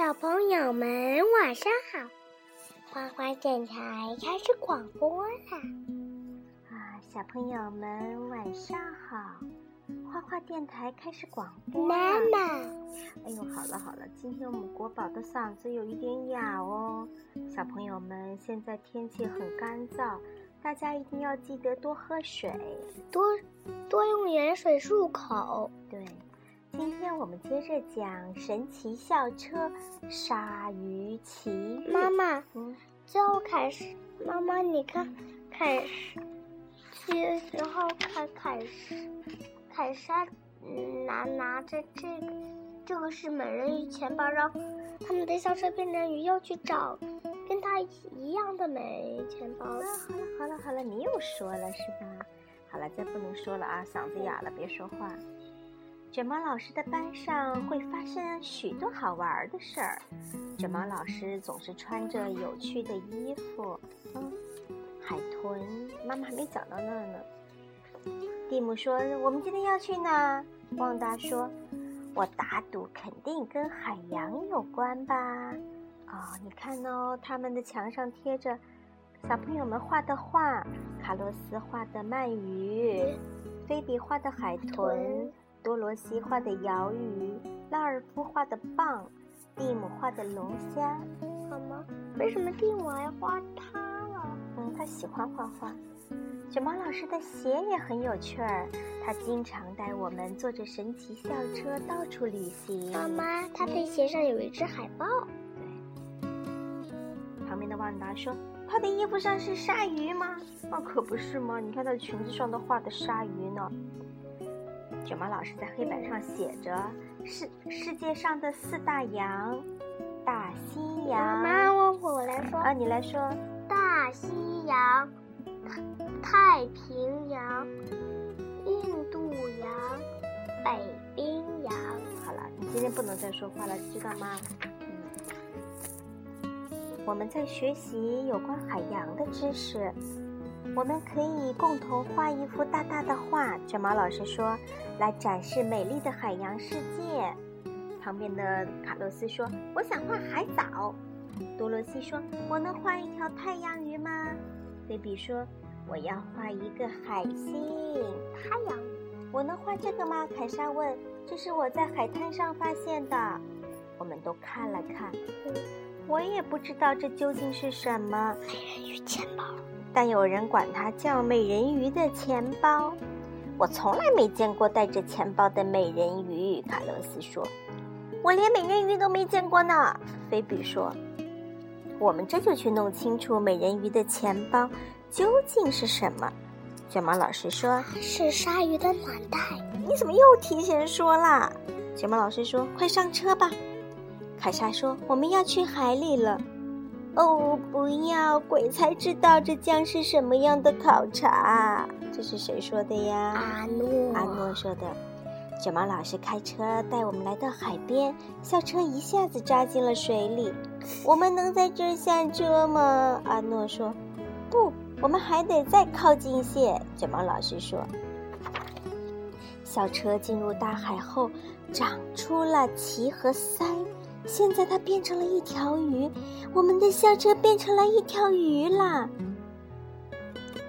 小朋友们晚上好，花花电台开始广播啦！啊，小朋友们晚上好，花花电台开始广播妈妈，哎呦，好了好了，今天我们国宝的嗓子有一点哑哦。小朋友们，现在天气很干燥，大家一定要记得多喝水，多多用盐水漱口。对。今天我们接着讲神奇校车鲨鱼奇遇。妈妈，嗯，教凯始，妈妈你看，凯始，的时候凯凯始，凯莎拿拿着这个，这个是美人鱼钱包，然后他们的校车变成鱼要去找跟他一样的美钱包。好了好了好了，你又说了是吧？好了，再不能说了啊，嗓子哑了，别说话。卷毛老师的班上会发生许多好玩的事儿。卷毛老师总是穿着有趣的衣服。嗯，海豚，妈妈还没讲到那儿呢。蒂姆说：“我们今天要去哪？”旺达说：“我打赌肯定跟海洋有关吧。”哦，你看哦，他们的墙上贴着小朋友们画的画：卡洛斯画的鳗鱼，菲比画的海豚。多罗西画的鳐鱼，拉尔夫画的蚌，蒂姆画的龙虾，好吗？为什么蒂姆还画它了？嗯，他喜欢画画。卷毛老师的鞋也很有趣儿，他经常带我们坐着神奇校车到处旅行。妈妈，他的鞋上有一只海豹。对。旁边的旺达说：“他的衣服上是鲨鱼吗？那可不是吗？你看他的裙子上都画的鲨鱼呢。”卷毛老师在黑板上写着：“世世界上的四大洋，大西洋。”妈妈，我我来说啊，你来说。大西洋、太平洋、印度洋、北冰洋。好了，你今天不能再说话了，知道吗？嗯。我们在学习有关海洋的知识。我们可以共同画一幅大大的画，卷毛老师说，来展示美丽的海洋世界。旁边的卡洛斯说：“我想画海藻。”多罗西说：“我能画一条太阳鱼吗？”菲比说：“我要画一个海星。”太阳，我能画这个吗？凯莎问。这是我在海滩上发现的。我们都看了看，我也不知道这究竟是什么。美人鱼钱包。但有人管它叫美人鱼的钱包，我从来没见过带着钱包的美人鱼。卡洛斯说：“我连美人鱼都没见过呢。”菲比说：“我们这就去弄清楚美人鱼的钱包究竟是什么。”卷毛老师说：“是鲨鱼的脑袋。”你怎么又提前说啦？卷毛老师说：“快上车吧。”凯莎说：“我们要去海里了。”哦，不要！鬼才知道这将是什么样的考察。这是谁说的呀？阿诺。阿诺说的。卷毛老师开车带我们来到海边，校车一下子扎进了水里。我们能在这儿下车吗？阿诺说。不，我们还得再靠近些。卷毛老师说。校车进入大海后，长出了鳍和鳃。现在它变成了一条鱼，我们的校车变成了一条鱼啦。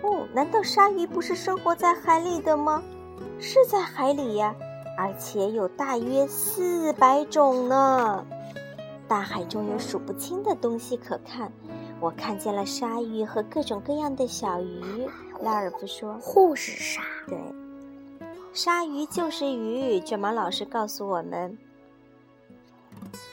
哦，难道鲨鱼不是生活在海里的吗？是在海里呀，而且有大约四百种呢。大海中有数不清的东西可看，我看见了鲨鱼和各种各样的小鱼。拉尔夫说：“护士鲨。”对，鲨鱼就是鱼。卷毛老师告诉我们。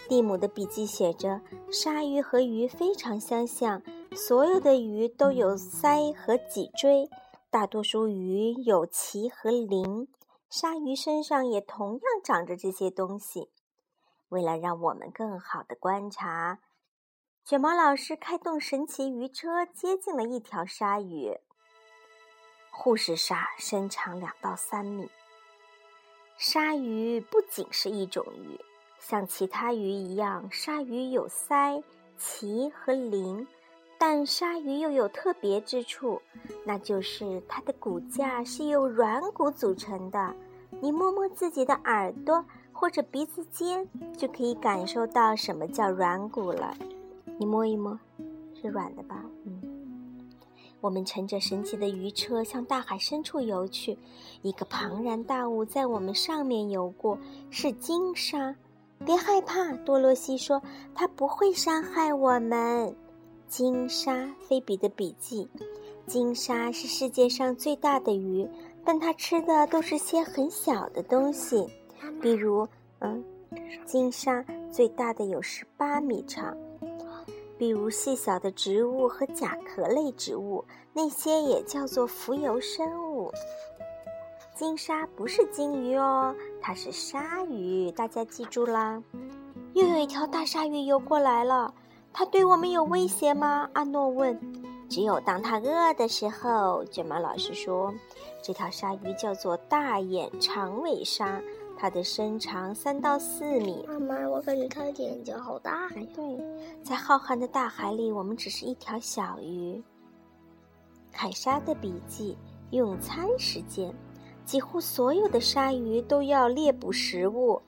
蒂姆的笔记写着：“鲨鱼和鱼非常相像，所有的鱼都有鳃和脊椎，大多数鱼有鳍和鳞，鲨鱼身上也同样长着这些东西。为了让我们更好的观察，卷毛老师开动神奇鱼车，接近了一条鲨鱼。护士鲨身长两到三米。鲨鱼不仅是一种鱼。”像其他鱼一样，鲨鱼有鳃、鳍和鳞，但鲨鱼又有特别之处，那就是它的骨架是由软骨组成的。你摸摸自己的耳朵，或者鼻子尖，就可以感受到什么叫软骨了。你摸一摸，是软的吧？嗯。我们乘着神奇的鱼车向大海深处游去，一个庞然大物在我们上面游过，是鲸鲨。别害怕，多罗西说，它不会伤害我们。金鲨，菲比的笔记。金鲨是世界上最大的鱼，但它吃的都是些很小的东西，比如，嗯，金鲨最大的有十八米长，比如细小的植物和甲壳类植物，那些也叫做浮游生物。金鲨不是金鱼哦，它是鲨鱼，大家记住啦。又有一条大鲨鱼游过来了，它对我们有威胁吗？阿诺问。只有当它饿的时候，卷毛老师说，这条鲨鱼叫做大眼长尾鲨，它的身长三到四米。妈妈，我感觉它的眼睛好大呀。对，在浩瀚的大海里，我们只是一条小鱼。凯莎的笔记：用餐时间，几乎所有的鲨鱼都要猎捕食物。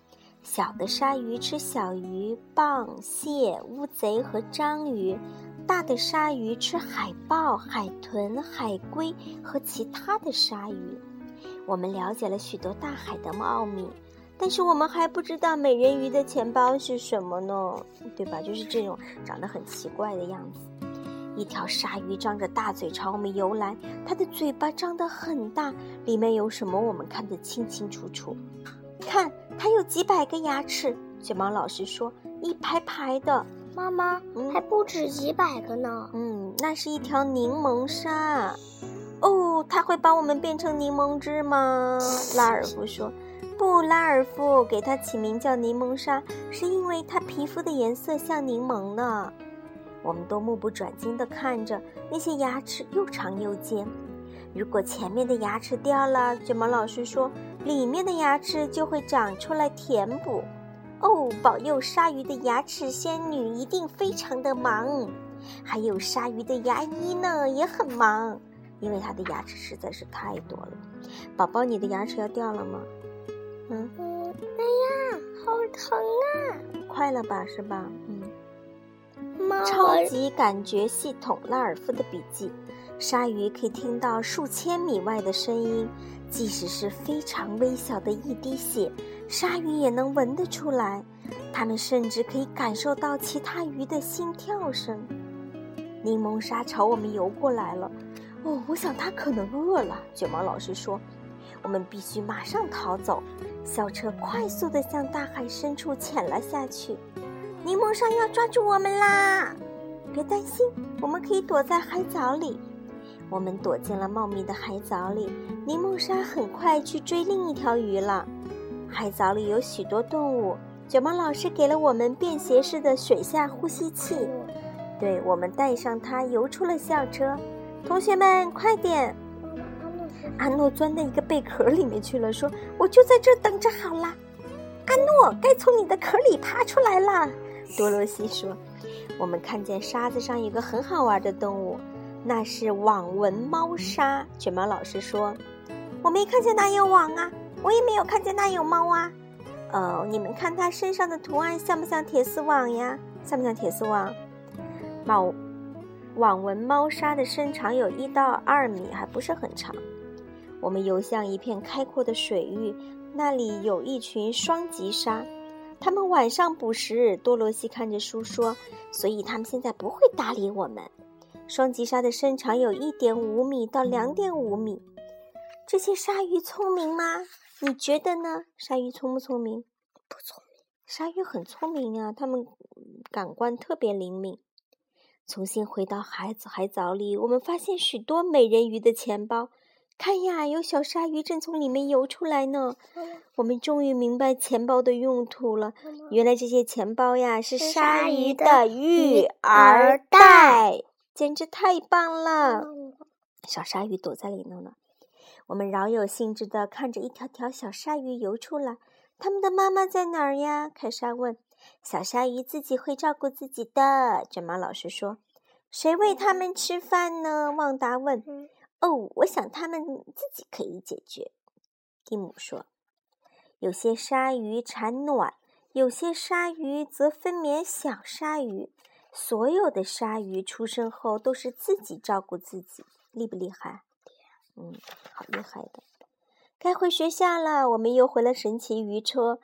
小的鲨鱼吃小鱼、蚌、蟹、乌贼和章鱼。大的鲨鱼吃海豹、海豚、海龟和其他的鲨鱼。我们了解了许多大海的奥秘，但是我们还不知道美人鱼的钱包是什么呢？对吧？就是这种长得很奇怪的样子。一条鲨鱼张着大嘴朝我们游来，它的嘴巴张得很大，里面有什么我们看得清清楚楚。看，它有几百个牙齿。卷毛老师说：“一排排的。”妈妈，还不止几百个呢。嗯，那是一条柠檬鲨。哦，它会把我们变成柠檬汁吗？拉尔夫说：“不，拉尔夫给它起名叫柠檬鲨，是因为它皮肤的颜色像柠檬呢。”我们都目不转睛地看着那些牙齿又长又尖。如果前面的牙齿掉了，卷毛老师说，里面的牙齿就会长出来填补。哦，保佑鲨鱼的牙齿仙女一定非常的忙，还有鲨鱼的牙医呢也很忙，因为它的牙齿实在是太多了。宝宝，你的牙齿要掉了吗？嗯，哎呀，好疼啊！快了吧，是吧？嗯。超级感觉系统，拉尔夫的笔记：鲨鱼可以听到数千米外的声音。即使是非常微小的一滴血，鲨鱼也能闻得出来。它们甚至可以感受到其他鱼的心跳声。柠檬鲨朝我们游过来了。哦，我想它可能饿了。卷毛老师说：“我们必须马上逃走。”小车快速地向大海深处潜了下去。柠檬鲨要抓住我们啦！别担心，我们可以躲在海藻里。我们躲进了茂密的海藻里，柠檬鲨很快去追另一条鱼了。海藻里有许多动物，卷毛老师给了我们便携式的水下呼吸器，对我们带上它游出了校车。同学们，快点！阿诺钻到一个贝壳里面去了，说：“我就在这等着好了。”阿诺，该从你的壳里爬出来了。多罗西说：“我们看见沙子上有个很好玩的动物。”那是网纹猫鲨，卷毛老师说：“我没看见哪有网啊，我也没有看见哪有猫啊。”哦，你们看它身上的图案像不像铁丝网呀？像不像铁丝网？猫网纹猫鲨的身长有一到二米，还不是很长。我们游向一片开阔的水域，那里有一群双棘鲨，它们晚上捕食。多罗西看着书说：“所以它们现在不会搭理我们。”双极鲨的身长有一点五米到两点五米。这些鲨鱼聪明吗？你觉得呢？鲨鱼聪不聪明？不聪明。鲨鱼很聪明啊，它们感官特别灵敏。重新回到海海藻里，我们发现许多美人鱼的钱包。看呀，有小鲨鱼正从里面游出来呢。我们终于明白钱包的用途了。原来这些钱包呀，是鲨鱼的育儿袋。简直太棒了！小鲨鱼躲在里头呢。我们饶有兴致地看着一条条小鲨鱼游出来。它们的妈妈在哪儿呀？凯莎问。小鲨鱼自己会照顾自己的，卷毛老师说。谁喂它们吃饭呢？旺达问。哦，我想他们自己可以解决。蒂姆说。有些鲨鱼产卵，有些鲨鱼则分娩小鲨鱼。所有的鲨鱼出生后都是自己照顾自己，厉不厉害？嗯，好厉害的。该回学校了，我们又回了神奇鱼车。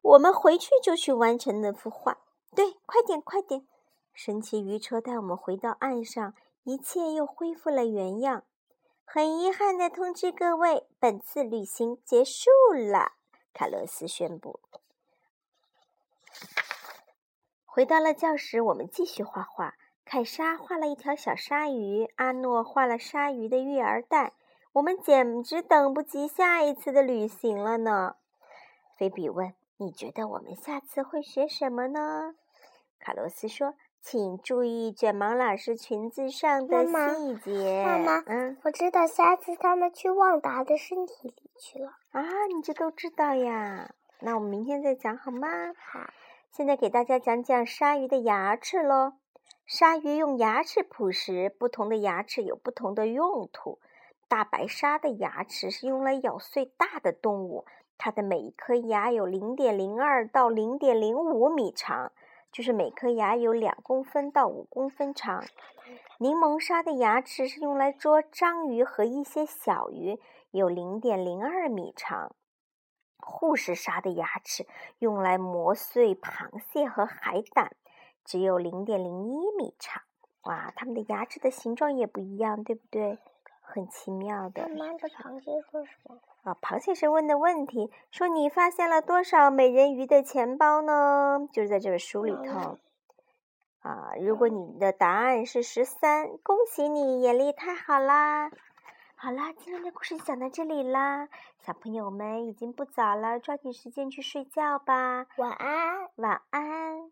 我们回去就去完成那幅画。对，快点，快点！神奇鱼车带我们回到岸上，一切又恢复了原样。很遗憾的通知各位，本次旅行结束了。卡洛斯宣布。回到了教室，我们继续画画。凯莎画了一条小鲨鱼，阿诺画了鲨鱼的育儿袋。我们简直等不及下一次的旅行了呢。菲比问：“你觉得我们下次会学什么呢？”卡洛斯说：“请注意卷毛老师裙子上的细节。”妈妈，嗯，我知道下次他们去旺达的身体里去了。啊，你这都知道呀？那我们明天再讲好吗？好。现在给大家讲讲鲨鱼的牙齿喽。鲨鱼用牙齿捕食，不同的牙齿有不同的用途。大白鲨的牙齿是用来咬碎大的动物，它的每一颗牙有零点零二到零点零五米长，就是每颗牙有两公分到五公分长。柠檬鲨的牙齿是用来捉章鱼和一些小鱼，有零点零二米长。护士鲨的牙齿用来磨碎螃蟹和海胆，只有零点零一米长。哇，它们的牙齿的形状也不一样，对不对？很奇妙的。妈妈的螃蟹说什么？啊，螃蟹是问的问题，说你发现了多少美人鱼的钱包呢？就是在这本书里头。啊，如果你的答案是十三，恭喜你，眼力太好啦！好啦，今天的故事讲到这里啦，小朋友们已经不早了，抓紧时间去睡觉吧。晚安，晚安。